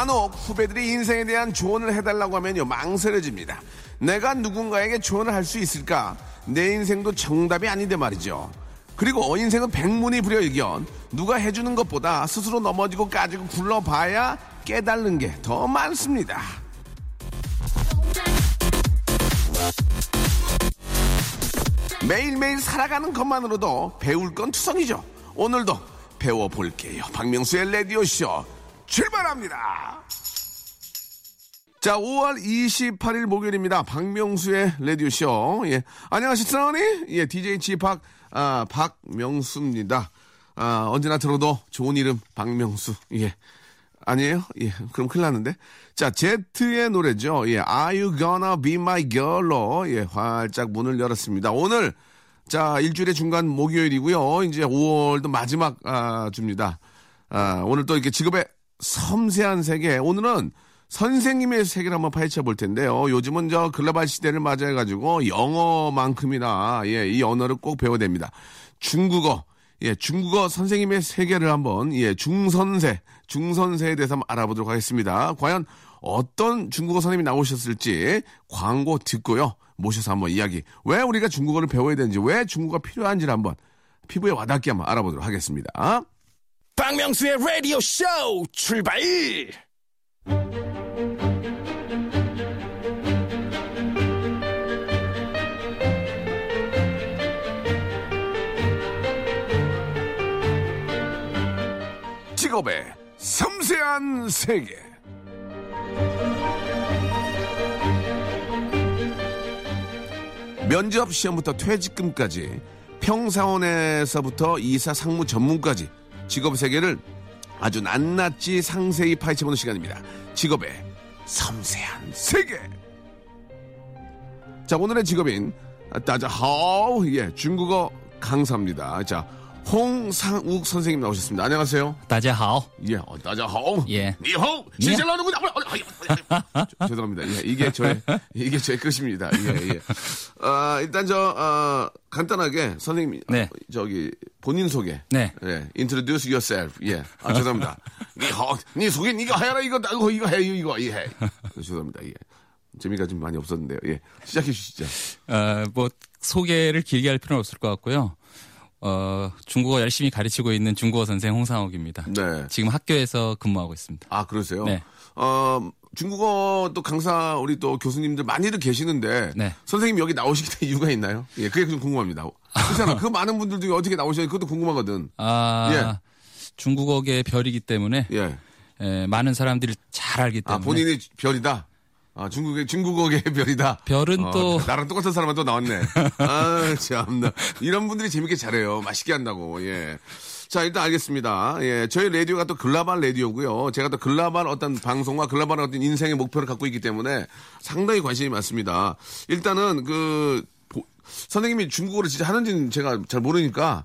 간혹 후배들이 인생에 대한 조언을 해달라고 하면요 망설여집니다. 내가 누군가에게 조언을 할 수 있을까? 내 인생도 정답이 아닌데 말이죠. 그리고 인생은 백문이 불여일견 누가 해주는 것보다 스스로 넘어지고 까지고 굴러봐야 깨달는 게 더 많습니다. 매일매일 살아가는 것만으로도 배울 건 투성이죠. 오늘도 배워볼게요. 박명수의 라디오쇼 출발합니다. 자, 5월 28일 목요일입니다. 박명수의 라디오쇼. 예. 안녕하십니까, 예, DJ 지박, 아, 박명수입니다. 아, 언제나 들어도 좋은 이름, 박명수. 예. 아니에요? 예. 그럼 큰일 났는데. 자, 제트의 노래죠. 예. Are you gonna be my girl로, 예. 활짝 문을 열었습니다. 오늘, 자, 일주일의 중간 목요일이고요. 이제 5월도 마지막, 아, 줍니다. 아, 오늘 또 이렇게 직업의 섬세한 세계. 오늘은 선생님의 세계를 한번 파헤쳐 볼 텐데요. 요즘은 저 글로벌 시대를 맞아가지고 영어만큼이나, 예, 이 언어를 꼭 배워야 됩니다. 중국어, 예, 중국어 선생님의 세계를 한번, 예, 중선세, 중선세에 대해서 한번 알아보도록 하겠습니다. 과연 어떤 중국어 선생님이 나오셨을지 광고 듣고요. 모셔서 한번 이야기. 왜 우리가 중국어를 배워야 되는지, 왜 중국어가 필요한지를 한번 피부에 와닿게 한번 알아보도록 하겠습니다. 박명수의 라디오 쇼 출발! 직업의 섬세한 세계. 면접 시험부터 퇴직금까지 평사원에서부터 이사 상무 전문까지 직업 세계를 아주 낱낱이 상세히 파헤쳐보는 시간입니다. 직업의 섬세한 세계. 자 오늘의 직업인 따자하오 예 중국어 강사입니다. 자 홍상욱 선생님 나오셨습니다. 안녕하세요. 大家好， 예, 어, 따자하오. 예. 니호, 시절라는 나 죄송합니다. 예, 이게 저의 이게 제 끝입니다. 예, 예. 아, 일단 저 어, 간단하게 선생님 네. 어, 저기 본인 소개. 네. 예, introduce yourself. 예. 아, 죄송합니다. 니호, 니 소개 니가 해라 이거 나고 이거 해 이거 이 해. 죄송합니다. 예. 재미가 좀 많이 없었는데요. 예. 시작해 주시죠. 어, 뭐 소개를 길게 할 필요는 없을 것 같고요. 어, 중국어 열심히 가르치고 있는 중국어 선생 홍상욱입니다. 네. 지금 학교에서 근무하고 있습니다. 아, 그러세요? 네. 어, 중국어 또 강사 우리 또 교수님들 많이들 계시는데 네. 선생님 여기 나오시게 된 이유가 있나요? 예, 그게 좀 궁금합니다. 그렇잖아. 그 많은 분들 중에 어떻게 나오셔야 그것도 궁금하거든. 아, 예. 중국어계 별이기 때문에 예. 에, 많은 사람들이 잘 알기 아, 때문에 본인이 별이다. 아, 중국의 중국어계 별이다. 별은 어, 또 나랑 똑같은 사람만 또 나왔네. 아, 참나. 이런 분들이 재밌게 잘해요. 맛있게 한다고. 예. 자, 일단 알겠습니다. 예. 저희 라디오가 또 글로벌 라디오고요. 제가 또 글로벌 어떤 방송과 글로벌 어떤 인생의 목표를 갖고 있기 때문에 상당히 관심이 많습니다. 일단은 그 보- 선생님이 중국어를 진짜 하는지는 제가 잘 모르니까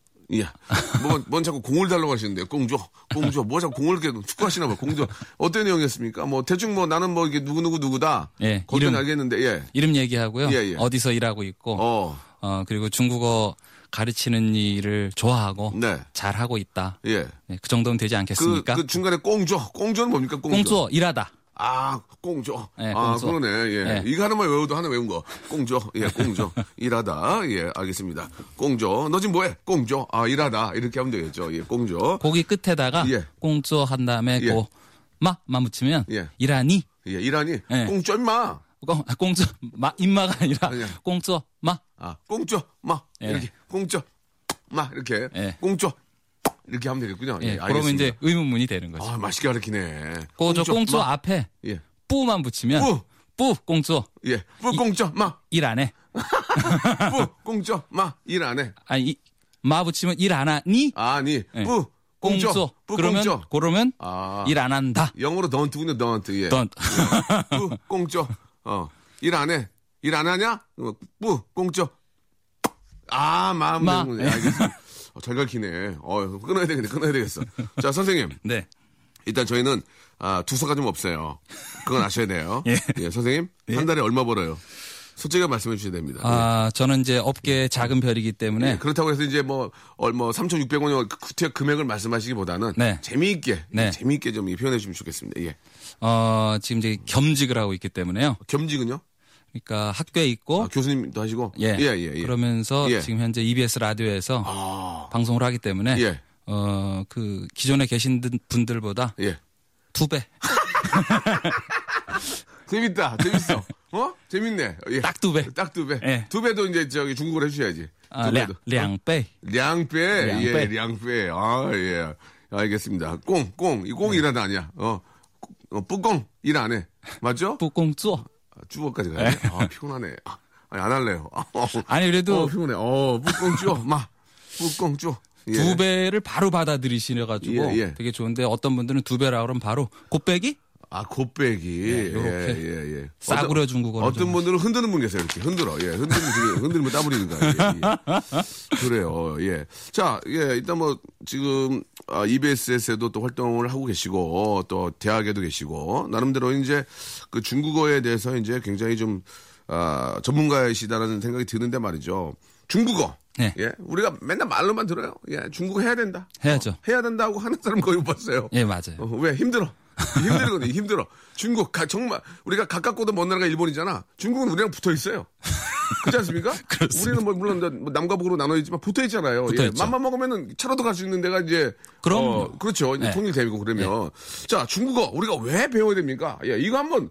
예. 뭐, 뭔 자꾸 공을 달라고 하시는데요. 공조. 공조. 뭐 자꾸 공을 이렇게 축구하시나 봐. 공조. 어떤 내용이었습니까? 뭐, 대충 뭐, 나는 뭐, 이게 누구누구 누구다. 예, 거기는 이름. 알겠는데, 예. 이름 얘기하고요. 예, 예. 어디서 일하고 있고, 어. 어, 그리고 중국어 가르치는 일을 좋아하고 네. 잘 하고 있다. 예. 네, 그 정도면 되지 그, 않겠습니까? 그 중간에 꽁조. 꽁조는 뭡니까? 꽁조. 공조 일하다. 아, 꽁조. 네, 아, 꽁조. 그러네. 예. 네. 이거 하나만 외워도 하나 외운 거. 꽁조. 예, 꽁조. 일하다. 예, 알겠습니다. 꽁조. 너 지금 뭐해? 꽁조. 아, 일하다. 이렇게 하면 되겠죠. 예, 꽁조. 거기 끝에다가 예. 공조 한 다음에 예. 고 마만 붙이면 예. 일하니 예, 일하니. 네. 꽁조 임마. 꽁, 아, 공조 마 임마가 아니라 아니야. 공조 마 아, 꽁쪄, 마. 예. 이렇게, 꽁쪄, 마. 이렇게. 예. 꽁쪄. 이렇게 하면 되겠군요. 예, 예, 그러면. 이제 의문문이 되는 거죠. 아, 맛있게 가르치네. 그저 마. 앞에 예. 뿌만 붙이면 뿌. 뿌 꽁쪼 예. 뿌, 꽁쪄, 마. 일 안 해. 뿌, 꽁쪄, 마. 일 안 해. 아니 이- 마 붙이면 일 안 하니 아니, 예. 뿌. 꽁쪼. 뿌, 그러면 꽁쪄. 그러면 아. 일안 한다. 영어로 don't군요, don't. 예. 던 뿌, 꽁쪄. 어. 일 안 해. 일 안 하냐? 어, 뿌, 꽁쪄. 아, 마음 마. 예, 알겠습니다. 어, 잘 가르치네. 어, 끊어야 되겠네, 끊어야 되겠어. 자, 선생님. 네. 일단 저희는, 아, 두서가 좀 없어요. 그건 아셔야 돼요. 예. 선생님. 한 달에 얼마 벌어요? 솔직하게 말씀해 주셔야 됩니다. 아 저는 이제 업계 작은 별이기 때문에 예, 그렇다고 해서 이제 뭐, 얼, 뭐, 3,600원이 구태 금액을 말씀하시기보다는 네. 재미있게, 네. 재미있게 좀 표현해 주시면 좋겠습니다. 예. 어 지금 이제 겸직을 하고 있기 때문에요. 겸직은요? 그러니까 학교에 있고 아, 교수님도 하시고? 예. 예, 예, 예. 그러면서 예. 지금 현재 EBS 라디오에서 아, 방송을 하기 때문에 예. 어그 기존에 계신 분- 분들보다 예. 두 배, 재밌다. 재밌어. 어? 재밌네. 예. 딱 두 배. 딱 두 배. 예. 두 배도 이제 저기 중국어로 해주셔야지. 아, 두 량, 배도. 량배. 량배. 예, 량배. 아, 예. 알겠습니다. 꽁, 꽁. 이꽁 일하다 아니야. 어. 어, 뿌꽁. 일 안 해. 맞죠? 뿌꽁 쪼. 아, 주어까지 가야 돼. 아, 피곤하네. 아, 아니, 안 할래요. 아, 어, 아니 그래도 어, 피곤해. 어, 뿌꽁 쭈어. 마. 뿌꽁 쭈어. 예. 두 배를 바로 받아들이시려가지고 예, 예. 되게 좋은데 어떤 분들은 두 배라 그러면 바로 곱빼기 아, 곱빼기. 네, 요렇게 예, 예, 예. 싸구려 중국어로 어떤 좀 분들은 흔드는 분 계세요, 이렇게. 흔들어. 예, 흔들면 되게, 흔들면 따버리는 거예요. 예, 예. 그래요, 예. 자, 예, 일단 뭐, 지금, 아, EBS에도 또 활동을 하고 계시고, 또 대학에도 계시고, 나름대로 이제 그 중국어에 대해서 이제 굉장히 좀, 아, 전문가이시다라는 생각이 드는데 말이죠. 중국어. 네. 예. 우리가 맨날 말로만 들어요. 예, 중국어 해야 된다. 해야죠. 어, 해야 된다고 하는 사람 거의 못 봤어요. 예 맞아요. 어, 왜 힘들어? 힘들거든, 힘들어. 중국 가- 정말 우리가 가깝고도 먼 나라가 일본이잖아. 중국은 우리랑 붙어 있어요. 그렇지 않습니까? 우리는 뭐 물론 뭐 남과 북으로 나눠 있지만 붙어 있잖아요. 붙어 예. 맘만 먹으면은 차로도 갈 수 있는 데가 이제 그럼요. 어, 그렇죠. 이제 네. 통일되고 그러면 자 중국어 우리가 왜 배워야 됩니까? 예, 이거 한번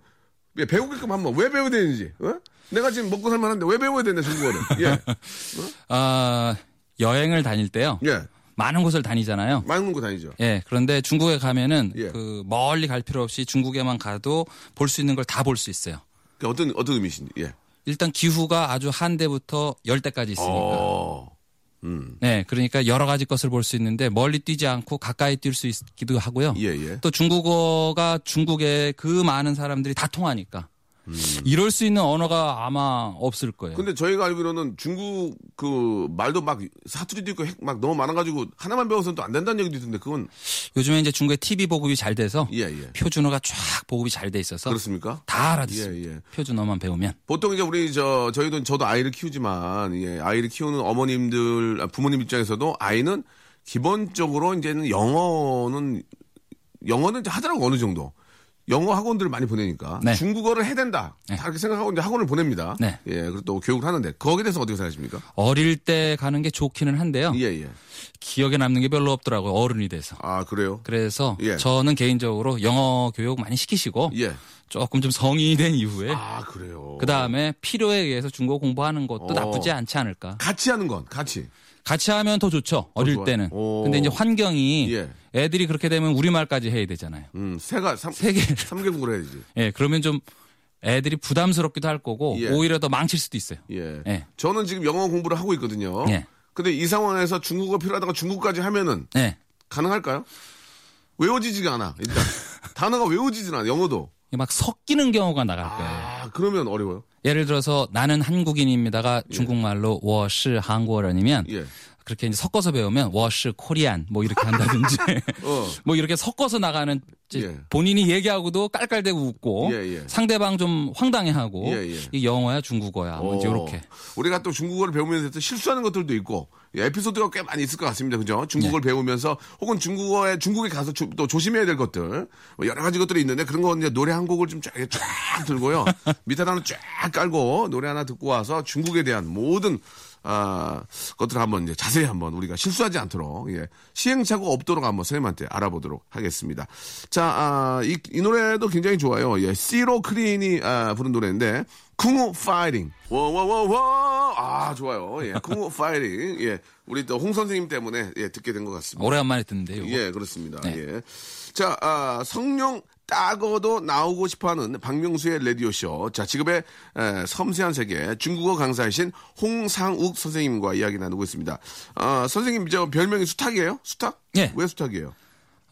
예, 배우게끔 한번 왜 배워야 되는지. 어? 내가 지금 먹고 살만한데 왜 배워야 되냐 중국어를? 예, 아 여행을 다닐 때요. 예, 많은 곳을 다니잖아요. 많은 거 다니죠. 예, 그런데 중국에 가면은 예. 그 멀리 갈 필요 없이 중국에만 가도 볼 수 있는 걸 다 볼 수 있어요. 그 어떤 어떤 의미신지. 예. 일단 기후가 아주 한 대부터 열 대까지 있으니까. 어, 음, 네, 그러니까 여러 가지 것을 볼 수 있는데 멀리 뛰지 않고 가까이 뛸 수 있기도 하고요. 예, 예. 또 중국어가 중국의 그 많은 사람들이 다 통하니까 이럴 수 있는 언어가 아마 없을 거예요. 음. 근데 저희가 알기로는 중국 그 말도 막 사투리도 있고 핵막 너무 많아가지고 하나만 배워서는 또 안 된다는 얘기도 있던데 그건 요즘에 이제 중국의 TV 보급이 잘 돼서 예 예. 표준어가 쫙 보급이 잘 돼 있어서 그렇습니까? 다 알아듣습니다. 예, 예. 표준어만 배우면. 보통 이제 우리 저 저희도 저도 아이를 키우지만 예, 아이를 키우는 어머님들 아, 부모님 입장에서도 아이는 기본적으로 이제는 영어는 영어는 이제 하더라고 어느 정도. 영어 학원들을 많이 보내니까 네. 중국어를 해야 된다. 네. 다 그렇게 생각하고 이제 학원을 보냅니다. 네. 예, 그리고 또 교육을 하는데 거기에 대해서 어떻게 생각하십니까? 어릴 때 가는 게 좋기는 한데요. 예, 예. 기억에 남는 게 별로 없더라고요. 어른이 돼서. 아, 그래요? 그래서 예. 저는 개인적으로 영어 교육 많이 시키시고 예. 조금 좀 성인이 된 이후에 아, 그래요. 그 다음에 필요에 의해서 중국어 공부하는 것도 어. 나쁘지 않지 않을까. 같이 하는 건 같이. 같이 하면 더 좋죠. 어릴 좋아요. 때는. 오. 근데 이제 환경이 예. 애들이 그렇게 되면 우리말까지 해야 되잖아요. 음, 세가 삼, 세 개. 삼개국을 해야지. 예, 그러면 좀 애들이 부담스럽기도 할 거고 예. 오히려 더 망칠 수도 있어요. 예. 예. 저는 지금 영어 공부를 하고 있거든요. 예. 근데 이 상황에서 중국어 필요하다가 중국까지 하면은 예. 가능할까요? 외워지지가 않아. 일단 단어가 외워지진 않아. 영어도. 막 섞이는 경우가 나갈 아, 거예요. 아, 그러면 어려워요. 예를 들어서 나는 한국인입니다가 예. 중국말로 워시 한국어라니면 예. 그렇게 이제 섞어서 배우면 워시 코리안 뭐 이렇게 한다든지 어. 뭐 이렇게 섞어서 나가는 예. 본인이 얘기하고도 깔깔대고 웃고 예예. 상대방 좀 황당해하고 예, 예. 이 영어야 중국어야 뭐 이렇게 어. 우리가 또 중국어를 배우면서 또 실수하는 것들도 있고 에피소드가 꽤 많이 있을 것 같습니다. 그죠? 중국어를 네. 배우면서 혹은 중국어에 중국에 가서 조- 또 조심해야 될 것들 뭐 여러 가지 것들이 있는데 그런 건 이제 노래 한 곡을 좀쫙 들고요. 밑에 하나 쫙 깔고 노래 하나 듣고 와서 중국에 대한 모든 아, 것들을 한번 이제 자세히 한번 우리가 실수하지 않도록, 예, 시행착오가 없도록 한번 선생님한테 알아보도록 하겠습니다. 자, 아, 이, 이 노래도 굉장히 좋아요. 예, 시로 크린이 아, 부른 노래인데, 쿵우 파이팅. 워워워워. 아, 좋아요. 예, 쿵우 파이팅. 예, 우리 또 홍 선생님 때문에 예, 듣게 된 것 같습니다. 오래간만에 듣는데요. 예, 그렇습니다. 네. 예. 자, 아, 성룡 따거도 나오고 싶어하는 박명수의 라디오 쇼. 자, 지금의 에, 섬세한 세계 중국어 강사이신 홍상욱 선생님과 이야기 나누고 있습니다. 아, 선생님 저 별명이 수탉이에요? 수탉? 예. 왜 수탉이에요?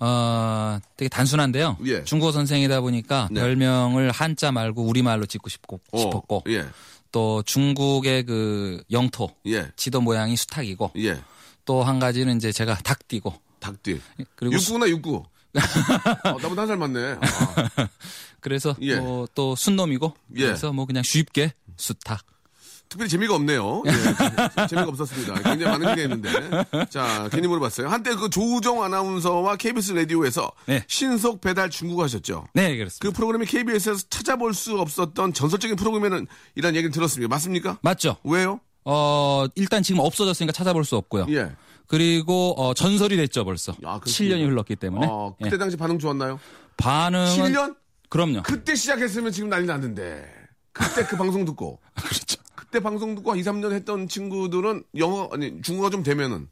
어, 되게 단순한데요. 예. 중국어 선생이다 보니까 네. 별명을 한자 말고 우리말로 짓고 싶고, 어, 싶었고, 예. 또 중국의 그 영토, 예. 지도 모양이 수탉이고, 예. 또한 가지는 이제 제가 닭띠고, 닭띠. 그리고 수- 육구나 육구. 어, 나보다 한 살 많네. 아, 그래서 예. 뭐또 순놈이고, 예. 그래서 뭐 그냥 쉽게 수탉. 특별히 재미가 없네요. 예, 재미가 없었습니다. 굉장히 많은 게 있는데. 자, 괜히 물어봤어요. 한때 그 조우정 아나운서와 KBS 라디오에서 네. 신속 배달 중국 하셨죠? 네, 그렇습니다. 그 프로그램이 KBS에서 찾아볼 수 없었던 전설적인 프로그램에는 이란 얘기를 들었습니다. 맞습니까? 맞죠? 왜요? 어, 일단 지금 없어졌으니까 찾아볼 수 없고요. 예. 그리고 어, 전설이 됐죠, 벌써. 아, 그렇군요. 7년이 흘렀기 때문에. 어, 그때 예. 당시 반응 좋았나요? 반응은 7년? 그럼요. 그때 시작했으면 지금 난리 났는데. 그때 그 방송 듣고. 그렇죠. 그때 방송 듣고 한 2, 3년 했던 친구들은 영어, 아니, 중국어가 좀 되면은.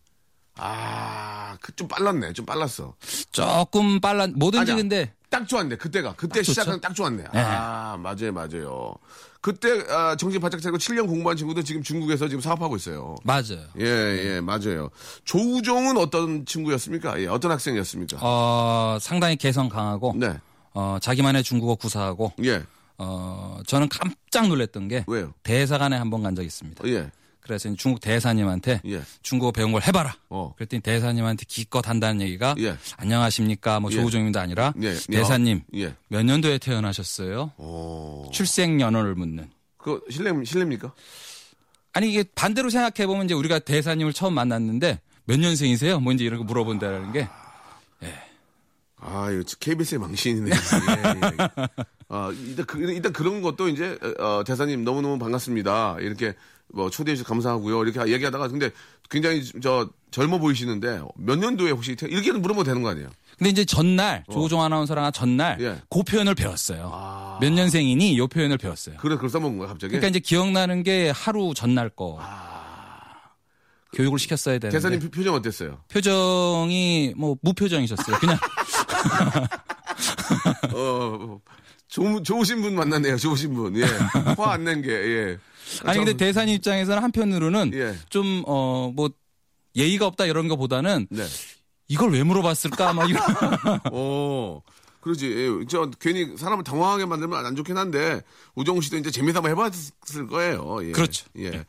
아, 그 좀 빨랐네. 좀 빨랐어. 조금 빨라 뭐든지 아니야. 근데 딱 좋았네. 그때가. 그때. 시작은 딱 좋았네. 네. 아, 맞아요, 맞아요. 그때 아, 정신 바짝 차리고 7년 공부한 친구들 지금 중국에서 지금 사업하고 있어요. 맞아요. 예, 예, 맞아요. 조우종은 어떤 친구였습니까? 예, 어떤 학생이었습니까? 어, 상당히 개성 강하고 네. 어, 자기만의 중국어 구사하고 예. 어, 저는 깜짝 놀랐던 게 왜요? 대사관에 한 번 간 적이 있습니다. 예. 그래서 중국 대사님한테 예. 중국어 배운 걸 해봐라. 어. 그랬더니 대사님한테 기껏 한다는 얘기가 예. 안녕하십니까 뭐 예. 조우종입니다 아니라 예. 대사님 예. 몇 년도에 태어나셨어요? 오. 출생 연월을 묻는. 그 실례 실례입니까? 아니 이게 반대로 생각해 보면 이제 우리가 대사님을 처음 만났는데 몇 년생이세요? 뭐 이제 이런 거 물어본다라는 게 아, 이거 KBS의 망신이네. 예, 예. 아, 일단, 그, 일단 그런 것도 이제, 어, 대사님 너무너무 반갑습니다. 이렇게 뭐 초대해주셔서 감사하고요. 이렇게 얘기하다가 근데 굉장히 저 젊어 보이시는데 몇 년도에 혹시 태- 이렇게는 물어보면 되는 거 아니에요? 근데 이제 전날 조우종 아나운서랑 전날 예. 그 표현을 배웠어요. 아. 몇 년생이니 요 표현을 배웠어요. 그래, 그걸 써먹은 거야, 갑자기? 그러니까 이제 기억나는 게 하루 전날 거. 교육을 시켰어야 되는데 아. 대사님 표- 표정 어땠어요? 표정이 뭐 무표정이셨어요. 그냥 어, 좋, 좋으신 분 만났네요, 좋으신 분. 예. 화 안 낸 게, 예. 아니 근데 참- 대사님 입장에서는 한편으로는 예. 좀 어 뭐 예의가 없다 이런 거보다는 네. 이걸 왜 물어봤을까 막 이런 어, 그러지. 예, 저 괜히 사람을 당황하게 만들면 안 좋긴 한데 우정우 씨도 이제 재미삼아 해봤을 거예요. 예. 그렇죠. 예.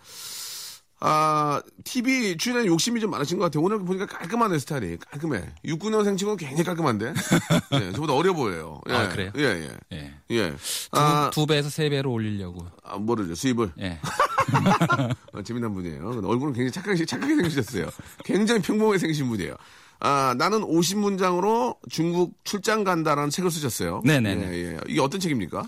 아, TV 출연에 욕심이 좀 많으신 것 같아요. 오늘 보니까 깔끔하네, 스타일이. 깔끔해. 69년생 친구는 굉장히 깔끔한데? 예, 저보다 어려 보여요. 예. 아, 그래요? 예, 예. 예. 예. 두, 아, 두 배에서 세 배로 올리려고. 아, 뭐를, 수입을. 예. 어, 재미난 분이에요. 얼굴은 굉장히 착하게, 착하게 생기셨어요. 굉장히 평범하게 생기신 분이에요. 아, 나는 50문장으로 중국 출장 간다라는 책을 쓰셨어요. 네네네. 예, 예. 이게 어떤 책입니까?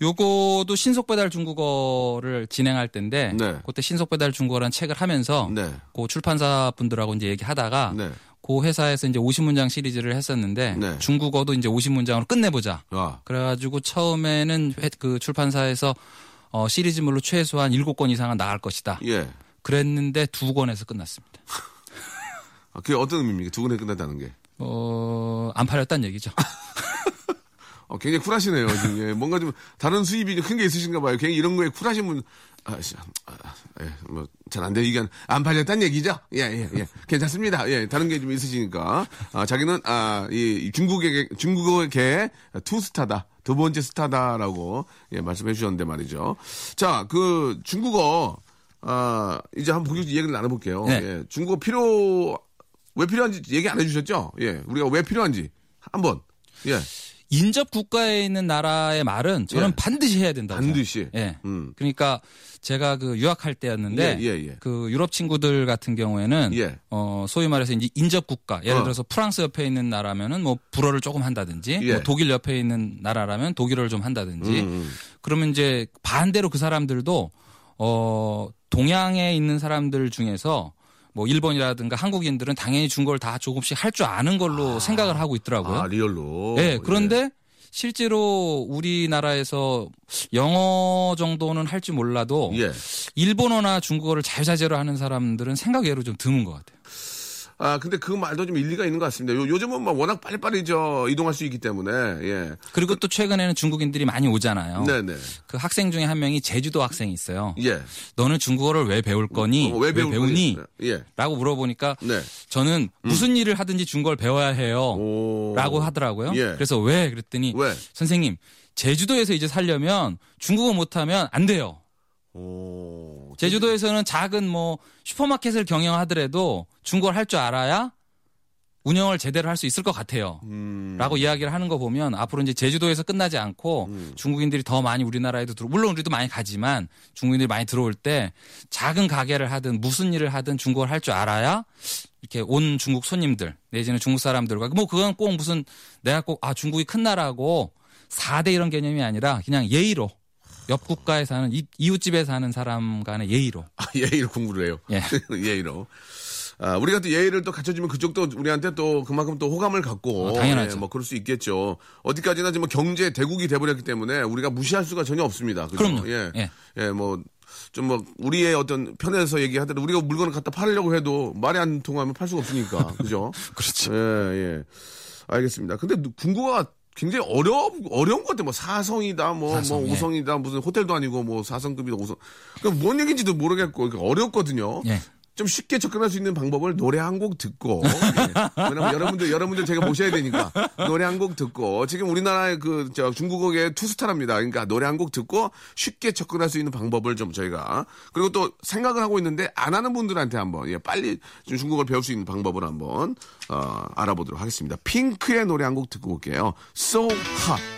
요거도 신속 배달 중국어를 진행할 때인데 네. 그때 신속 배달 중국어라는 책을 하면서 네. 그 출판사 분들하고 이제 얘기하다가 네. 그 회사에서 이제 50문장 시리즈를 했었는데 네. 중국어도 이제 50문장으로 끝내보자. 아, 그래가지고 처음에는 회- 그 출판사에서 어, 시리즈물로 최소한 7권 이상은 나갈 것이다. 예. 그랬는데 두 권에서 끝났습니다. 아, 그게 어떤 의미입니까? 두 권에 끝났다는 게. 어, 안 팔렸다는 얘기죠. 어, 굉장히 쿨하시네요. 지금. 예, 뭔가 좀 다른 수입이 큰 게 있으신가 봐요. 괜히 이런 거에 쿨하신 분, 아, 씨, 아, 예, 뭐, 잘 안 돼. 이게 안 팔렸다는 얘기죠? 예, 예, 예. 괜찮습니다. 예, 다른 게 좀 있으시니까. 아, 자기는, 아, 이 중국의, 중국어계 투스타다. 두 번째 스타다라고, 예, 말씀해 주셨는데 말이죠. 자, 그, 중국어, 아, 이제 한번 본격적으로 얘기를 나눠볼게요. 네. 예, 중국어 필요, 왜 필요한지 얘기 안 해주셨죠? 예, 우리가 왜 필요한지. 한번. 예, 인접 국가에 있는 나라의 말은 저는 예. 반드시 해야 된다고 반드시. 예. 음. 그러니까 제가 그 유학할 때였는데 예, 예, 예. 그 유럽 친구들 같은 경우에는 예. 어 소위 말해서 이제 인접 국가 예를 어. 들어서 프랑스 옆에 있는 나라면은 뭐 불어를 조금 한다든지 예. 뭐 독일 옆에 있는 나라라면 독일어를 좀 한다든지 음, 음. 그러면 이제 반대로 그 사람들도 어, 동양에 있는 사람들 중에서 뭐 일본이라든가 한국인들은 당연히 중국어를 다 조금씩 할 줄 아는 걸로 생각을 하고 있더라고요. 아, 리얼로. 예, 그런데 실제로 우리나라에서 영어 정도는 할줄 몰라도 예. 예. 일본어나 중국어를 자유자재로 하는 사람들은 생각 외로 좀 드문 것 같아요. 아, 근데 그 말도 좀 일리가 있는 것 같습니다. 요, 요즘은 뭐 워낙 빨리빨리 저 이동할 수 있기 때문에, 예. 그리고 또 최근에는 중국인들이 많이 오잖아요. 네네. 그 학생 중에 한 명이 제주도 학생이 있어요. 예. 너는 중국어를 왜 배울 거니? 어, 왜 배울 배우니? 거니? 예. 라고 물어보니까 네. 저는 무슨 일을 하든지 중국어를 배워야 해요. 오. 라고 하더라고요. 예. 그래서 왜? 그랬더니 왜? 선생님 제주도에서 이제 살려면 중국어 못하면 안 돼요. 오. 제주도에서는 작은 뭐 슈퍼마켓을 경영하더라도 중국어를 할 줄 알아야 운영을 제대로 할 수 있을 것 같아요. 음. 라고 이야기를 하는 거 보면 앞으로 이제 제주도에서 끝나지 않고 음. 중국인들이 더 많이 우리나라에도 들어 물론 우리도 많이 가지만 중국인들이 많이 들어올 때 작은 가게를 하든 무슨 일을 하든 중국어를 할 줄 알아야 이렇게 온 중국 손님들 내지는 중국 사람들과 뭐 그건 꼭 무슨 내가 꼭 아 중국이 큰 나라고 4대 이런 개념이 아니라 그냥 예의로 옆 국가에 사는 이- 이웃집에 사는 사람 간의 예의로 아, 예의를 공부를 해요. 예. 예의로. 아, 우리가 또 예의를 또 갖춰주면 그쪽도 우리한테 또 그만큼 또 호감을 갖고. 어, 당연하죠. 예, 뭐 그럴 수 있겠죠. 어디까지나 지금 경제 대국이 돼버렸기 때문에 우리가 무시할 수가 전혀 없습니다. 그죠? 그럼요. 예. 예. 예, 뭐. 좀 뭐 우리의 어떤 편에서 얘기하더라도 우리가 물건을 갖다 팔려고 해도 말이 안 통하면 팔 수가 없으니까 그죠? 그렇죠. 예, 예. 알겠습니다. 근데 궁금가 굉장히 어려 어려운 것 같아. 뭐 사성이다, 뭐, 사성, 뭐 예. 오성이다, 무슨 호텔도 아니고 뭐 사성급이다, 오성. 그뭔 얘기인지도 모르겠고 그러니까 어렵거든요. 예. 좀 쉽게 접근할 수 있는 방법을 노래 한 곡 듣고 예. 왜냐면 여러분들 여러분들 제가 모셔야 되니까 노래 한 곡 듣고 지금 우리나라의 그 저 중국어의 투스타랍니다. 그러니까 노래 한 곡 듣고 쉽게 접근할 수 있는 방법을 좀 저희가 그리고 또 생각을 하고 있는데 안 하는 분들한테 한번 예, 빨리 좀 중국어를 배울 수 있는 방법을 한번 어, 알아보도록 하겠습니다. 핑크의 노래 한 곡 듣고 올게요. So hot.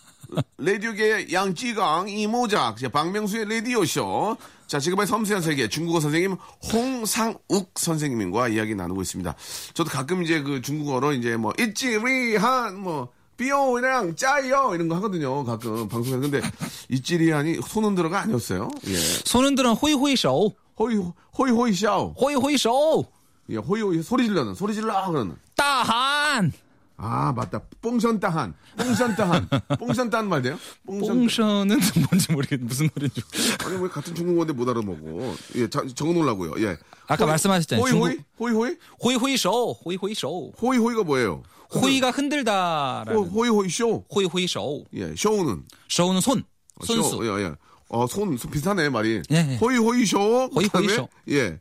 라디오계의 양찌강 이모작 자, 박명수의 라디오쇼 자 지금의 섬세한 세계 중국어 선생님 홍상욱 선생님과 이야기 나누고 있습니다. 저도 가끔 이제 그 중국어로 이제 뭐 이찌리한 뭐 비오랑 짜요 이런 거 하거든요. 가끔 방송에서 근데 이찌리한이 손 흔들어가 아니었어요. 예. 손흔들은 호이호이쇼 호이 호이 호이 샤오 호이호이쇼 예 호이 호이 소리 질러는 소리 질러 그러는 따한 아 맞다 뽕션따한 뽕션따한 뽕션따한 말 돼요? 뽕션 뽕션은 뭔지 모르겠는데 무슨 말인지 아니 왜 같은 중국어인데 못 알아먹어? 예, 자, 적어놓으려고요. 예. 아까 말씀하셨잖아요. 호이 호이 호이 호이 호이 호이 쇼 호이 호이 쇼 호이 호이가 뭐예요? 호이가 흔들다라는 호, 호이 호이 쇼. 호이 호이 쇼 예, 쇼는 쇼는 손 어, 손수 쇼. 예, 예. 어, 손, 손 비슷하네 말이. 예, 예. 호이 호이 쇼. 호이, 호이 쇼. 예.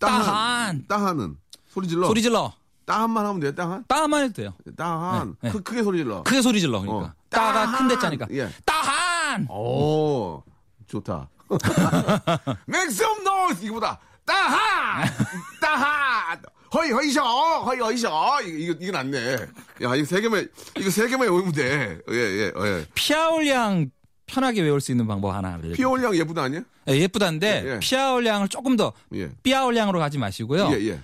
大喊. 大喊은 소리 질러. 소리 질러 따한만 하면 돼요. 따한. 따만 해도 돼요 따한. 네, 네. 크, 크게 소리 질러. 크게 소리 질러 그러니까 어. 大가 大喊. 큰 대자니까 예. 大喊 오, 좋다. Make some noise! 이거보다, 따하! 따하! 허이, 허이셔! 허이, 허이셔! 이거, 이거, 이거 낫네. 야, 이거 세 개만, 이거 세 개만 외우면 돼. 예, 예, 예. 漂亮 편하게 외울 수 있는 방법 하나 알려드릴게요 漂亮 예쁘다 아니야? 예, 예쁘다는데 예, 예. 피아올량을 조금 더 예. 삐아올량으로 가지 마시고요 예, 예.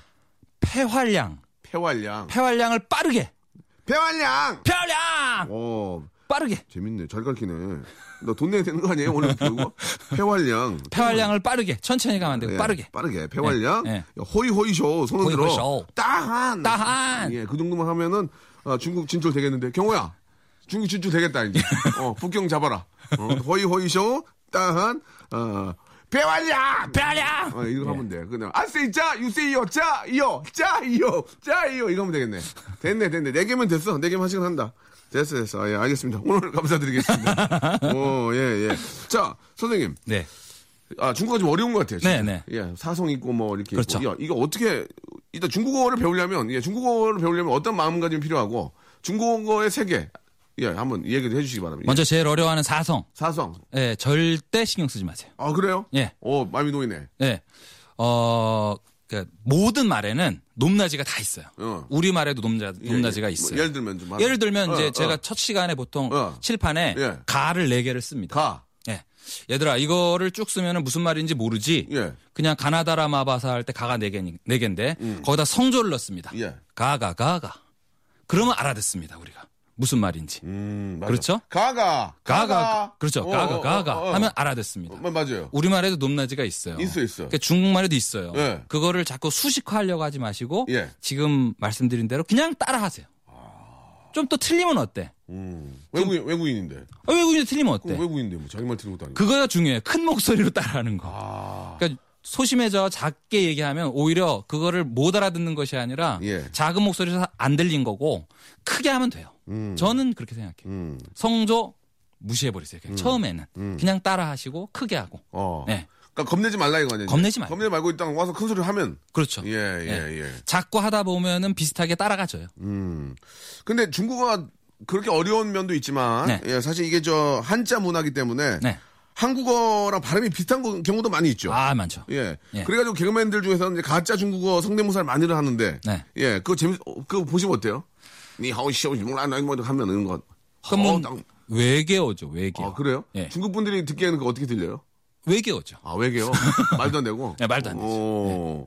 폐활량 폐활량. 폐활량을 빠르게 폐활량! 폐활량 어, 빠르게 재밌네. 잘 가르치네. 너돈 내야 되는 거 아니에요? 오늘 배우고? 폐활량. 폐활량을 빠르게 천천히 가면 안 되고 예, 빠르게 빠르게. 폐활량. 예, 호이, 호이쇼. 손을 들어. 호이호이쇼. 따한! 따한. 예, 그 정도만 하면은, 아, 중국 진출 되겠는데. 경호야. 중국 진출 되겠다, 이제. 어, 북경 잡아라. 어, 호이, 호이쇼. 따한. 어, 폐활량! 폐활량 어, 이거 하면 돼. 그냥, 아세이 짜, 유세이요, 짜, 이요, 짜, 이요, 짜, 이요. 이거 하면 되겠네. 됐네, 됐네. 네 개면 됐어. 네 개면 한 시간 한다. 됐어, 됐어. 예, 알겠습니다. 오늘 감사드리겠습니다. 오, 예, 예. 자, 선생님. 네 아, 중국어가 좀 어려운 것 같아요. 진짜. 네, 네. 예, 사성 있고 뭐 이렇게. 그렇죠. 있고. 야, 이거 어떻게, 일단 중국어를 배우려면, 예, 중국어를 배우려면 어떤 마음가짐이 필요하고, 중국어의 세계, 예, 한번 얘기를 해주시기 바랍니다. 먼저 제일 어려워하는 사성 사성. 예, 절대 신경 쓰지 마세요 아, 그래요? 예. 오, 마음이 놓이네. 예. 어, 그러니까 모든 말에는 높낮이가 다 있어요. 어. 우리 말에도 높낮, 예, 높낮이가 예. 있어요. 뭐 예를 들면 좀 예를 들면 어, 이제 어. 제가 첫 시간에 보통 어. 칠판에 예. 가를 네 개를 씁니다. 가. 예. 얘들아 이거를 쭉 쓰면은 무슨 말인지 모르지. 예. 그냥 가나다라 마바사 할 때 가가 네 개, 네 개인데 거기다 성조를 넣습니다. 음. 예. 가가 가가. 그러면 알아듣습니다 우리가 무슨 말인지. 음, 맞아. 그렇죠? 가가. 가가 그렇죠. 어, 가가 어, 가가 어, 어. 하면 알아듣습니다. 어, 맞아요. 우리말에도 높낮이가 있어요. 있어, 있어. 그러니까 중국말에도 있어요. 예. 그거를 자꾸 수식화하려고 하지 마시고 예. 지금 말씀드린 대로 그냥 따라하세요. 좀또 틀리면 어때? 음. 외국인, 외국인인데. 아, 외국인이 틀리면 어때? 외국인인데 뭐 자기 말 틀린 것도 아니고. 그거가 중요해요. 큰 목소리로 따라하는 거. 아. 그러니까 소심해져 작게 얘기하면 오히려 그거를 못 알아듣는 것이 아니라 예. 작은 목소리에서 안 들린 거고 크게 하면 돼요. 음. 저는 그렇게 생각해요. 음. 성조 무시해버리세요. 그냥 처음에는 그냥 따라하시고 크게 하고. 어. 네, 그러니까 겁내지 말라 이거 아니야. 겁내지 말고. 겁내지 말고 일단 와서 큰 소리를 하면. 그렇죠. 예, 예, 네. 예. 자꾸 하다 보면은 비슷하게 따라가져요. 음. 근데 중국어가 그렇게 어려운 면도 있지만 네. 예, 사실 이게 저 한자 문화기 때문에 네. 한국어랑 발음이 비슷한 거- 경우도 많이 있죠. 아 많죠. 예. 예. 그래가지고 개그맨들 중에서는 이제 가짜 중국어 성대모사를 많이들 하는데. 네. 예. 그거 재밌, 어, 그거 보시면 어때요? 니 하오시오, 몰라, 나 뭐, 하면 은 거. 그러면 어, 당- 외계어죠. 외계어. 아, 그래요? 예. 중국 분들이 듣기에는 그거 어떻게 들려요? 외계어죠. 아, 왜게요? 말도 안 되고? 네, 말도 안 되죠. 어,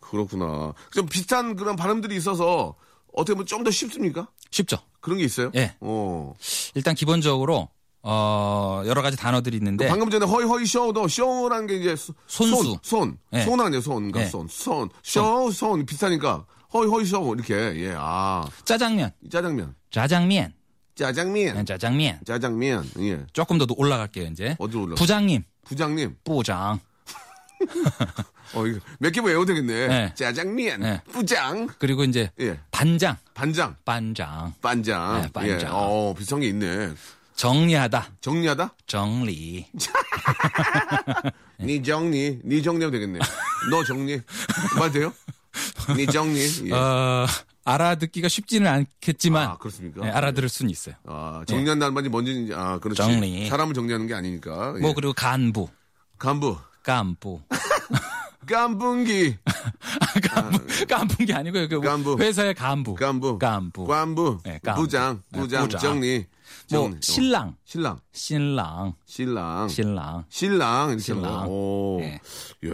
그렇구나. 좀 비슷한 그런 발음들이 있어서 어떻게 보면 좀 더 쉽습니까? 쉽죠. 그런 게 있어요? 예. 어. 일단 기본적으로 어 여러 가지 단어들이 있는데 방금 전에 허이 허이 쇼도 쇼라는 게 이제 소- 손수. 손, 손, 예. 손 아니에요, 손, 그러니까 예. 손, 손, 쇼, 손 비슷하니까 허이 허이 쇼 이렇게 예, 아 짜장면, 짜장면, 짜장면, 짜장면, 네, 짜장면. 짜장면, 예. 조금 더 올라갈게요 이제. 어디로 올라? 부장님, 부장님, 부장. 어 이거 몇개 외워야 되겠네. 네. 짜장면, 네. 부장, 그리고 이제 예, 반장, 반장, 반장. 반장, 네, 반장. 예, 어 비슷한 게 있네. 정리하다, 정리하다? 정리. 니 정리, 니 정리하면 되겠네. 너 정리, 말 돼요? 니 정리. 예. 어 알아듣기가 쉽지는 않겠지만 아 그렇습니까? 네, 알아들을 수는 있어요. 아, 정리한다는 말이 뭔지, 아, 그렇지. 정리. 사람을 정리하는 게 아니니까. 예. 뭐 그리고 간부, 간부. 깐부. 깐분기. 깐부인 게 아니고요. 그 간부. 회사의 간부. 간부. 간부. 네, 간부. 부장. 네, 부장. 부장. 정리. 뭐. 신랑, 신랑. 신랑, 신랑. 신랑. 신랑. 이렇게 신랑. 오. 예. 예.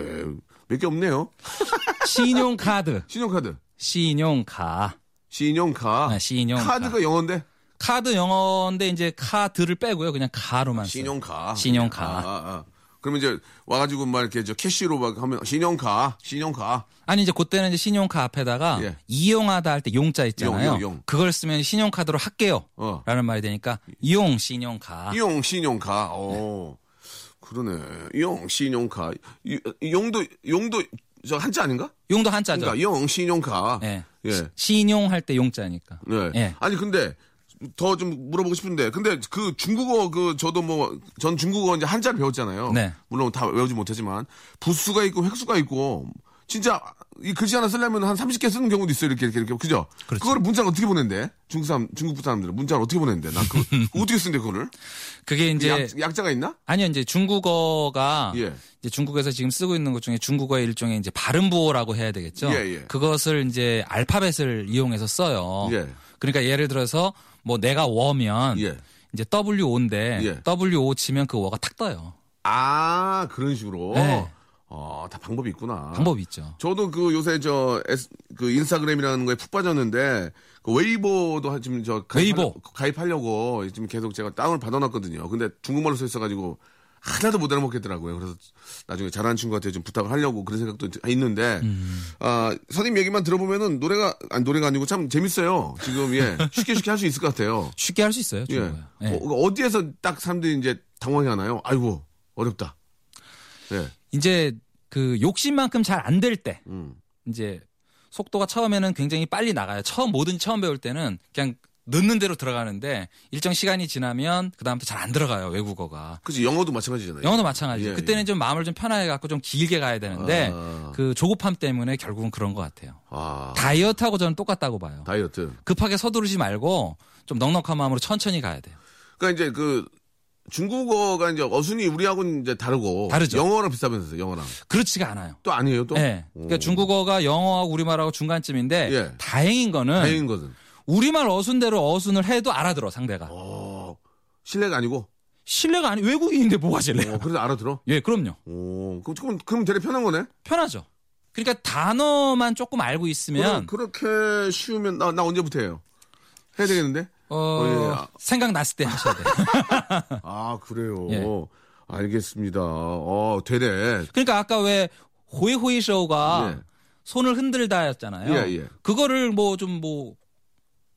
몇 개 없네요. 신용카드, 신용카드. 신용카. 신용카. 아, 신용카. 카드가 영어인데? 카드 영어인데 이제 카드를 빼고요. 그냥 써요. 신용카. 신용카. 아, 아, 아. 그러면 이제 와가지고 막 이렇게 저 캐시로 막 하면 신용카. 신용카. 아니 이제 그때는 이제 신용카 앞에다가 예. 이용하다 할 때 용자 있잖아요. 용, 용, 용. 그걸 쓰면 신용카드로 할게요. 어. 라는 말이 되니까 이용 신용카. 이용 신용카. 오. 그러네. 이용 신용카. 이- 용도 용도 저 한자 아닌가? 용도 한자죠. 그러니까 용 신용카. 예. 예. 신용할 때 용자니까. 네. 예. 아니 근데 더 좀 물어보고 싶은데 근데 그 중국어 그 저도 뭐 전 중국어 이제 한자를 배웠잖아요. 네. 물론 다 외우지 못하지만 부수가 있고 획수가 있고 진짜 이 글씨 하나 쓰려면 한 30개 쓰는 경우도 있어요. 이렇게 이렇게, 이렇게. 그죠? 그렇죠. 그거를 문자를 어떻게 보낸대? 중국 사람 중국 사람들은 문자를 어떻게 보낸대? 나 그, 어떻게 쓴대 그거를? 그게 이제 약, 약자가 있나? 아니요 이제 중국어가 예. 이제 중국에서 지금 쓰고 있는 것 중에 중국어의 일종의 이제 발음부호라고 해야 되겠죠. 예, 예. 그것을 이제 알파벳을 이용해서 써요. 예. 그러니까 예를 들어서 뭐 내가 워면 예. 이제 WO인데 예. WO 치면 그 워가 탁 떠요. 아 그런 식으로. 네. 어, 다 방법이 있구나. 방법이 있죠. 저도 그 요새 저, S, 그 인스타그램이라는 거에 푹 빠졌는데, 그 웨이보도 하- 지금 저 웨이보. 가입하려고, 가입하려고 지금 계속 제가 다운을 받아놨거든요. 근데 중국말로 써 있어가지고 하나도 못 알아먹겠더라고요. 그래서 나중에 잘하는 친구한테 좀 부탁을 하려고 그런 생각도 있는데, 음. 아, 선생님 얘기만 들어보면은 노래가, 아니, 노래가 아니고 참 재밌어요. 지금, 예. 쉽게 쉽게 할 수 있을 것 같아요. 쉽게 할 수 있어요. 예. 예. 어디에서 딱 사람들이 이제 당황해 하나요? 아이고, 어렵다. 예. 이제 그 욕심만큼 잘 안 될 때, 음. 이제 속도가 처음에는 굉장히 빨리 나가요. 처음 뭐든 처음 배울 때는 그냥 넣는 대로 들어가는데 일정 시간이 지나면 그 다음부터 잘 안 들어가요 외국어가. 그치, 영어도 마찬가지잖아요. 영어도 마찬가지죠. 예, 그때는 예. 좀 마음을 좀 편하게 갖고 좀 길게 가야 되는데 아. 그 조급함 때문에 결국은 그런 것 같아요. 아, 다이어트하고 저는 똑같다고 봐요. 다이어트. 급하게 서두르지 말고 좀 넉넉한 마음으로 천천히 가야 돼요. 그러니까 이제 그 중국어가 이제 어순이 우리하고는 이제 다르고 다르죠. 영어랑 비슷하면서요. 영어랑 그렇지가 않아요. 또 아니에요 또. 네. 그러니까 중국어가 영어하고 우리말하고 중간쯤인데 예. 다행인 거는 다행인 것은 우리말 어순대로 어순을 해도 알아들어 상대가. 어, 실례가 아니고. 신뢰가 아니 외국인인데 뭐가 신뢰야? 어, 그래도 알아들어. 예, 그럼요. 오, 그럼 그럼, 그럼 되게 편한 거네. 편하죠. 그러니까 단어만 조금 알고 있으면 그래, 그렇게 쉬우면 나, 나 언제부터 해요? 해야 되겠는데? 어, 어, 예. 아. 생각 났을 때 하셔야 돼요. 아 그래요. 예. 알겠습니다. 어 되네. 그러니까 아까 왜 호이호이 쇼가 예. 손을 흔들다였잖아요. 예, 예. 그거를 뭐 좀뭐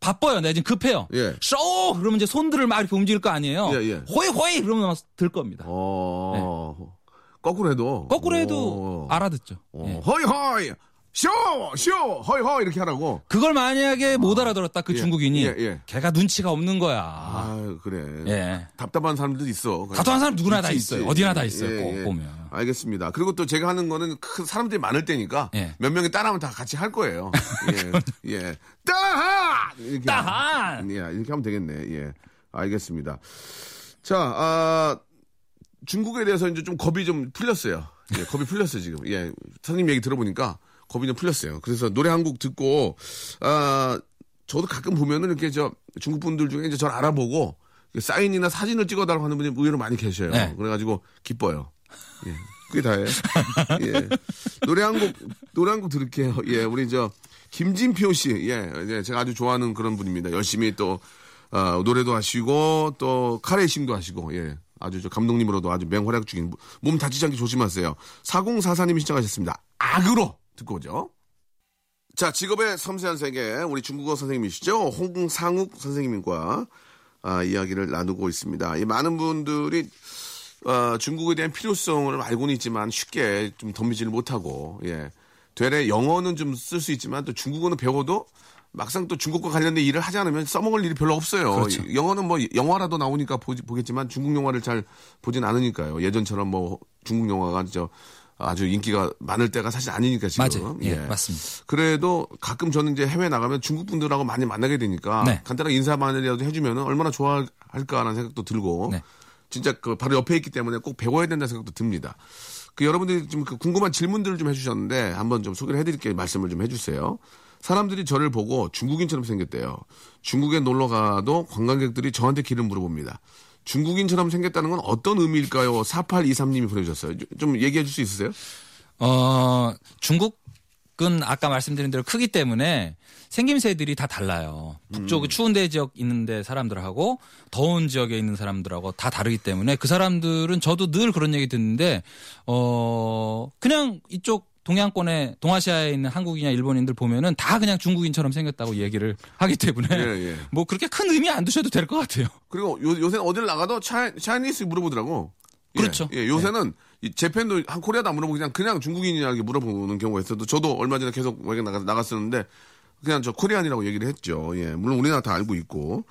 바빠요. 내가 지금 급해요. 예. 쇼 그러면 이제 손들을 막 이렇게 움직일 거 아니에요. 예, 예. 호이 호이 그러면 막들 겁니다. 어 거꾸로 해도 네. 거꾸로 해도 어. 알아듣죠. 어, 예. 허이 허이 쇼! 쇼! 허이 허이 이렇게 하라고. 그걸 만약에 못 알아들었다 그 예, 중국인이 예, 예. 걔가 눈치가 없는 거야. 아 그래. 예. 답답한 사람들도 있어. 답답한 사람 누구나 다 있지, 있어요. 있지. 어디나 다 있어요. 예, 꼭 예. 보면. 알겠습니다. 그리고 또 제가 하는 거는 큰 사람들이 많을 때니까 예. 몇 명이 따라하면 다 같이 할 거예요. 예. 예. 따한! 이렇게 따한! 예, 이렇게 하면 되겠네. 예. 알겠습니다. 자, 아, 중국에 대해서 이제 좀 겁이 좀 풀렸어요. 예, 겁이 풀렸어요, 지금. 예. 선생님 얘기 들어보니까 겁이 좀 풀렸어요. 그래서 노래 한 곡 듣고, 아, 저도 가끔 보면은 이렇게 저 중국 분들 중에 이제 저를 알아보고 사인이나 사진을 찍어달라고 하는 분이 의외로 많이 계셔요. 네. 그래가지고 기뻐요. 예. 그게 다예요. 예. 노래 한 곡, 노래 한 곡 들을게요. 예. 우리 저 김진표 씨. 예. 예. 제가 아주 좋아하는 그런 분입니다. 열심히 또, 어, 노래도 하시고 또 카레이싱도 하시고, 예. 아주 저 감독님으로도 아주 맹활약 중인 분. 몸 다치지 않게 조심하세요. 4044님이 신청하셨습니다. 악으로 듣고 오죠. 자, 직업의 섬세한 세계, 우리 중국어 선생님이시죠? 홍상욱 선생님과 아, 이야기를 나누고 있습니다. 이 많은 분들이 어, 중국에 대한 필요성을 알고는 있지만 쉽게 좀 덤비지를 못하고, 예. 되레 영어는 좀 쓸 수 있지만 또 중국어는 배워도 막상 또 중국과 관련된 일을 하지 않으면 써먹을 일이 별로 없어요. 그렇죠. 영어는 뭐 영화라도 나오니까 보지, 보겠지만 중국 영화를 잘 보진 않으니까요. 예전처럼 뭐 중국 영화가 저 아주 인기가 많을 때가 사실 아니니까 지금. 맞아요. 예, 맞습니다. 그래도 가끔 저는 이제 해외 나가면 중국 분들하고 많이 만나게 되니까 네. 간단하게 인사만이라도 해주면 얼마나 좋아할까라는 생각도 들고 네. 진짜 그 바로 옆에 있기 때문에 꼭 배워야 된다는 생각도 듭니다. 그 여러분들이 좀 그 궁금한 질문들을 좀 해주셨는데 한번 좀 소개를 해드릴게요. 말씀을 좀 해주세요. 사람들이 저를 보고 중국인처럼 생겼대요. 중국에 놀러 가도 관광객들이 저한테 길을 물어봅니다. 중국인처럼 생겼다는 건 어떤 의미일까요? 4823님이 보내주셨어요. 좀- 좀 얘기해 줄 수 있으세요? 어, 중국은 아까 말씀드린 대로 크기 때문에 생김새들이 다 달라요. 북쪽 추운 데 지역 있는데 사람들하고 더운 지역에 있는 사람들하고 다 다르기 때문에 그 사람들은 저도 늘 그런 얘기 듣는데 어 그냥 이쪽 동양권에 동아시아에 있는 한국이나 일본인들 보면은 다 그냥 중국인처럼 생겼다고 얘기를 하기 때문에 예, 예. 뭐 그렇게 큰 의미 안 두셔도 될 것 같아요. 그리고 요, 요새는 어딜 나가도 차, 차이니스 물어보더라고. 예, 그렇죠. 예, 요새는 이 재팬도 한 코리아도 안 물어보고 그냥 그냥 중국인이냐 이렇게 물어보는 경우가 있어도 저도 얼마 전에 계속 외국 나가 나갔었는데 그냥 저 코리안이라고 얘기를 했죠. 예, 물론 우리나라 다 알고 있고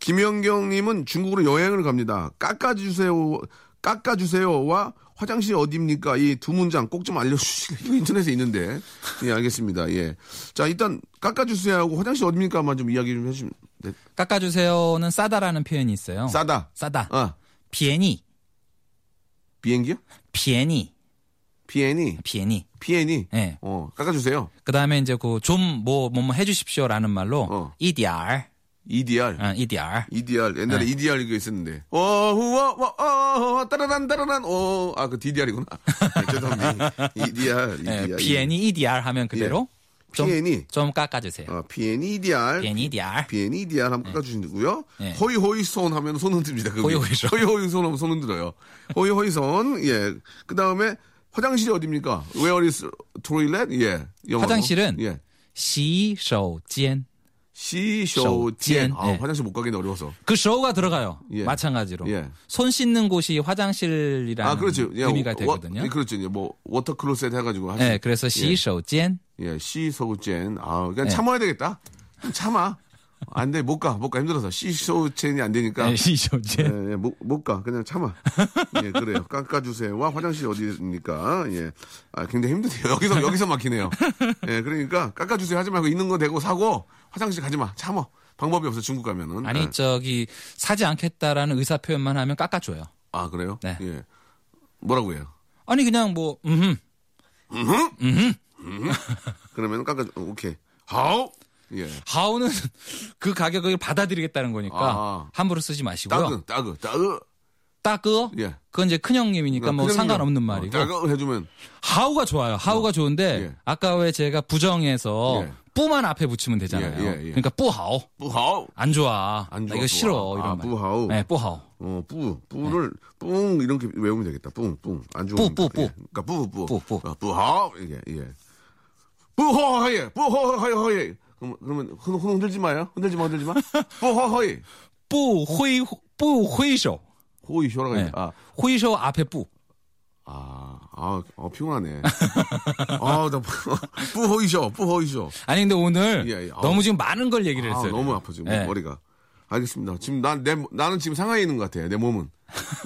김영경님은 중국으로 여행을 갑니다. 깎아주세요, 깎아주세요와 화장실 어디입니까? 이 두 문장 꼭 좀 알려주시고 이거 인터넷에 있는데 예 알겠습니다. 예, 자 일단 깎아주세요하고 화장실 어디입니까만 좀 이야기 좀 해주시면 네. 깎아주세요는 싸다라는 표현이 있어요. 싸다. 싸다. 아 비엔이 비행기요? 비엔이 비엔이 비엔이. 비엔이 예. 어 깎아주세요. 그 다음에 이제 그 좀 뭐 뭐 뭐 해주십시오라는 말로 어. EDR, EDR. 어, EDR. EDR 옛날에 네. EDR 이거 있었는데 어후와와 따라란 따라란 어아그 DDR이구나 죄송합니다 EDR 예, EDR 비엔이 EDR 하면 그대로 좀, 비엔이 좀 깎아주세요. 어 비엔이 EDR 비엔이 EDR. 비엔이 EDR 한번 깎아주시고요 네. 호이호이 손 하면 손 흔듭니다 그거. 호이호이 손. 호이호이 손 하면 손 흔들어요 호이호이 손예 그다음에 화장실이 어디입니까 Where is toilet 예 영어로. 화장실은 예 洗手间. 洗手间. 아, 예. 화장실 못 가긴 어려워서. 그 手가 들어가요. 예. 마찬가지로. 예. 손 씻는 곳이 화장실이라는 아, 그렇죠. 예, 의미가 되거든요. 워, 그렇죠. 예, 뭐 water closet 해 가지고 하시. 예, 그래서 洗手间. 예, 洗手间. 아, 그냥 참아야 되겠다. 참아. 안 돼, 못 가, 못 가. 힘들어서. 洗手间이 안 되니까. 네, 洗手间. 예, 예, 못, 못 가. 그냥 참아. 예, 그래요. 깎아주세요. 와, 화장실 어디입니까? 예. 아, 굉장히 힘드네요. 여기서, 여기서 막히네요. 예, 그러니까 깎아주세요 하지 말고 있는 거 대고 사고 화장실 가지 마. 참어. 방법이 없어, 중국 가면은. 아니, 예. 저기, 사지 않겠다라는 의사 표현만 하면 깎아줘요. 아, 그래요? 네. 예. 뭐라고 해요? 아니, 그냥 뭐, 음흠. 음흠? 음흠. 음흠. 그러면 깎아줘, 오케이. 하오! 예. 하우는 그 가격을 받아들이겠다는 거니까 아. 함부로 쓰지 마시고요. 따그 따그 따그. 따그 예. 그건 이제 큰 형님이니까 뭐 상관없는 어, 말이고 따그 해주면 하우가 좋아요. 하우가 좋은데 예. 아까 왜 제가 부정해서 예. 뿌만 앞에 붙이면 되잖아요. 예, 예, 예. 그러니까 뿌하오 뿌하오. 안 좋아. 안나 좋아, 이거 싫어 뿌하오. 이런 아, 말. 뿌하오. 네, 뿌하오. 어, 뿌, 뿌를, 뿡, 이렇게 외우면 되겠다. 뿡, 뿡. 안. 네. 뿌, 뿌, 뿌. 예. 그러니까 뿌, 뿌. 뿌, 뿌. 어, 뿌하, 이게, 예. 뿌허허예, 뿌허허예. 그럼, 그러면 흔, 흔들지 마요. 흔들지 마, 흔들지 마. 뿌허허이. 뿌호이, 뿌호이쇼. 호이쇼라고 네. 아. 호이쇼 앞에 뿌. 아, 아, 아 피곤하네. 아, 나 뿌호이쇼, 뿌호이쇼. 아니 근데 오늘 예, 예. 너무 지금 많은 걸 얘기를 아, 했어요. 아, 너무 아파 지금 뭐, 네. 머리가. 알겠습니다. 지금 난, 내, 나는 지금 상하이 있는 것 같아요. 내 몸은.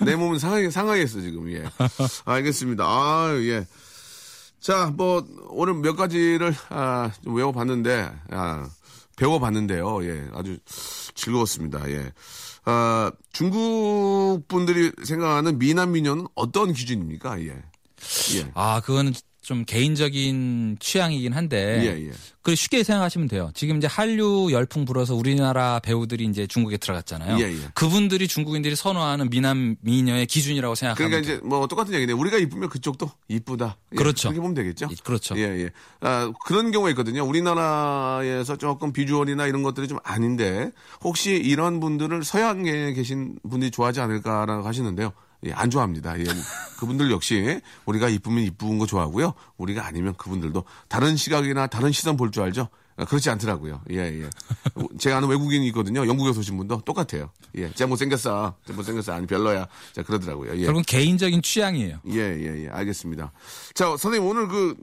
내 몸은 상하이, 상하이 했어, 지금. 예. 알겠습니다. 아, 예. 자, 뭐, 오늘 몇 가지를, 아, 좀 외워봤는데, 아, 배워봤는데요. 예. 아주 즐거웠습니다. 예. 아, 중국 분들이 생각하는 미남 미녀는 어떤 기준입니까? 예. 예. 아 그거는 좀 개인적인 취향이긴 한데 예, 예. 그 쉽게 생각하시면 돼요. 지금 이제 한류 열풍 불어서 우리나라 배우들이 이제 중국에 들어갔잖아요. 예, 예. 그분들이 중국인들이 선호하는 미남 미녀의 기준이라고 생각하면 그러니까. 이제 뭐 똑같은 얘기네. 우리가 이쁘면 그쪽도 이쁘다. 예, 그렇죠. 그렇게 보면 되겠죠. 예, 그렇죠. 예, 예. 아, 그런 경우가 있거든요. 우리나라에서 조금 비주얼이나 이런 것들이 좀 아닌데 혹시 이런 분들을 서양에 계신 분들이 좋아하지 않을까라고 하시는데요. 예, 안 좋아합니다. 예, 그분들 역시 우리가 이쁘면 이쁜 거 좋아하고요. 우리가 아니면 그분들도 다른 시각이나 다른 시선 볼 줄 알죠. 아, 그렇지 않더라고요. 예, 예. 제가 아는 외국인이 있거든요. 영국에서 오신 분도 똑같아요. 예, 쟤 못생겼어. 쟤 못생겼어. 아니, 별로야. 자, 그러더라고요. 예. 결국은 개인적인 취향이에요. 예, 예, 예. 알겠습니다. 자, 선생님 오늘 그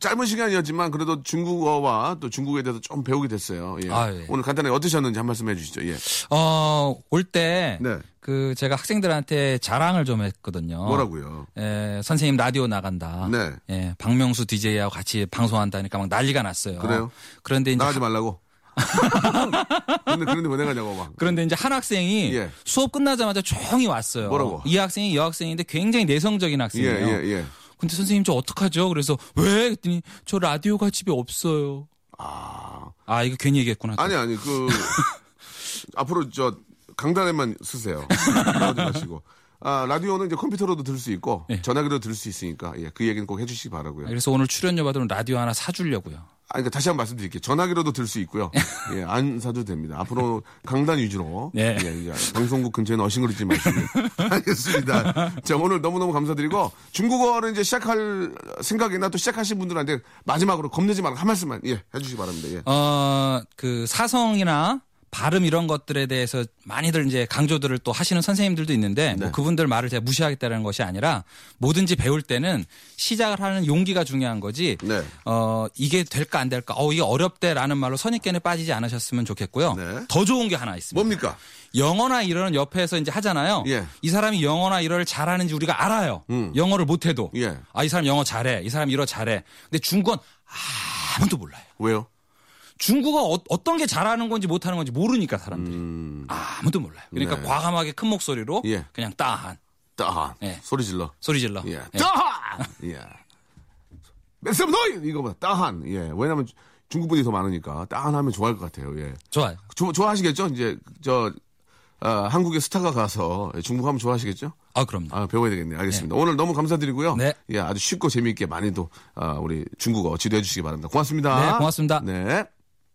짧은 시간이었지만 그래도 중국어와 또 중국에 대해서 좀 배우게 됐어요. 예. 아, 예. 오늘 간단하게 어떠셨는지 한 말씀 해 주시죠. 예. 어, 올때 네. 그 제가 학생들한테 자랑을 좀 했거든요. 뭐라고요? 에, 선생님 라디오 나간다. 네. 예, 박명수 DJ하고 같이 방송한다니까 막 난리가 났어요. 그래요? 그런데 이제 나가지 말라고. 근데 그런데 왜 나가냐고 막. 그런데 이제 한 학생이 예. 수업 끝나자마자 조용히 왔어요. 뭐라고? 이 학생이 여학생인데 굉장히 내성적인 예, 학생이에요. 예, 예. 근데 선생님 저 어떡하죠? 그래서 왜? 그랬더니 저 라디오가 집에 없어요. 아. 아 이거 괜히 얘기했구나. 아니, 아니, 그, 앞으로 저 강단에만 쓰세요. 나가지 마시고. 아, 라디오는 이제 컴퓨터로도 들을 수 있고, 예. 전화기로 들을 수 있으니까, 예, 그 얘기는 꼭 해주시기 바라고요. 그래서 오늘 출연료 받으면 라디오 하나 사주려고요. 아, 그러니까 다시 한 번 말씀드릴게요. 전화기로도 들 수 있고요. 예, 안 사도 됩니다. 앞으로 강단 위주로. 네. 예, 이제 방송국 근처에는 어싱거리지 마시고. 알겠습니다. 자, 오늘 너무너무 감사드리고, 중국어를 이제 시작할 생각이나 또 시작하신 분들한테 마지막으로 겁내지 말고 한 말씀만, 예, 해주시기 바랍니다. 예. 어, 그 사성이나 발음 이런 것들에 대해서 많이들 이제 강조들을 또 하시는 선생님들도 있는데 네. 뭐 그분들 말을 제가 무시하겠다는 것이 아니라 뭐든지 배울 때는 시작을 하는 용기가 중요한 거지. 네. 어, 이게 될까 안 될까? 어, 이게 어렵대라는 말로 선입견에 빠지지 않으셨으면 좋겠고요. 네. 더 좋은 게 하나 있습니다. 뭡니까? 영어나 일어는 옆에서 이제 하잖아요. 예. 이 사람이 영어나 일어를 잘하는지 우리가 알아요. 음. 영어를 못해도. 예. 아, 이 사람 영어 잘해. 이 사람 일어 잘해. 근데 중국은 아무도 몰라요. 왜요? 중국어 어, 떤게 잘하는 건지 못하는 건지 모르니까 사람들이 아무도 몰라요. 그러니까 네. 과감하게 큰 목소리로 예. 그냥 大喊 大喊. 예. 소리 질러. 소리 질러. 예. 예. 大喊! 예. Make some noise! 이거보다 大喊. 예. 왜냐면 중국 분이 더 많으니까 따한 하면 좋아할 것 같아요. 예. 좋아요. 좋- 좋아하시겠죠? 이제 저 아, 한국의 스타가 가서 중국 하면 좋아하시겠죠? 아 그럼요. 아, 배워야 되겠네요. 알겠습니다. 오늘 너무 감사드리고요. 네. 예, 아주 쉽고 재미있게 많이도 아, 우리 중국어 지도해 주시기 바랍니다. 고맙습니다. 네, 고맙습니다. 네.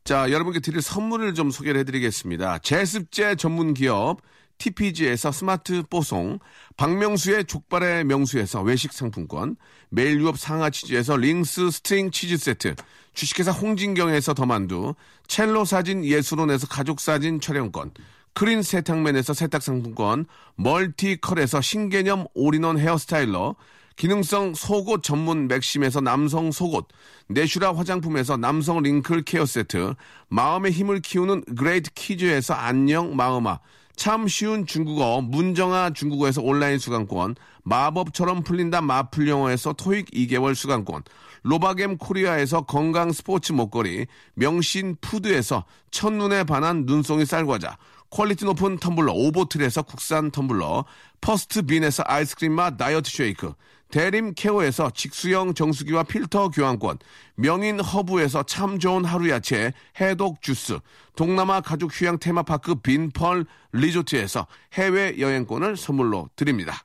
자, 여러분께 드릴 선물을 좀 소개를 해드리겠습니다. 제습제 전문 기업 TPG에서 스마트 뽀송, 박명수의 족발의 명수에서 외식 상품권, 매일 유업 상하 치즈에서 링스 string 치즈 세트, 주식회사 홍진경에서 더만두, 첼로 사진 예술원에서 가족 사진 촬영권, 크린 세탁맨에서 세탁 상품권, 멀티컬에서 신개념 all-in-one hair styler, 기능성 속옷 전문 맥심에서 남성 속옷, 내슈라 화장품에서 남성 wrinkle care 세트, 마음의 힘을 키우는 그레이트 키즈에서 안녕 마음아, 참 쉬운 중국어 문정아 중국어에서 온라인 수강권 마법처럼 풀린다 마풀 영어에서 토익 2개월 수강권 로바겜 코리아에서 건강 스포츠 목걸이 명신 푸드에서 첫눈에 반한 눈송이 쌀과자 퀄리티 높은 텀블러 오보틀에서 국산 텀블러 퍼스트 빈에서 아이스크림 맛 다이어트 쉐이크 대림 케어에서 직수형 정수기와 필터 교환권, 명인 허브에서 참 좋은 하루 야채 해독 주스, 동남아 가족 휴양 테마파크 빈펄 리조트에서 해외 여행권을 선물로 드립니다.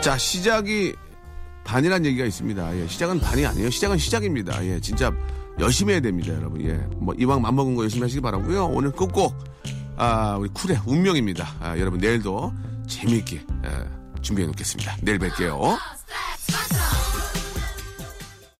자, 시작이 반이란 얘기가 있습니다. 예, 시작은 반이 아니에요. 시작은 시작입니다. 예, 진짜 열심히 해야 됩니다, 여러분. 예, 뭐 이왕 맘먹은 거 열심히 하시기 바라고요. 오늘 끝곡 아, 우리 쿨의 운명입니다. 아, 여러분 내일도 재미있게 예, 준비해 놓겠습니다. 내일 뵐게요.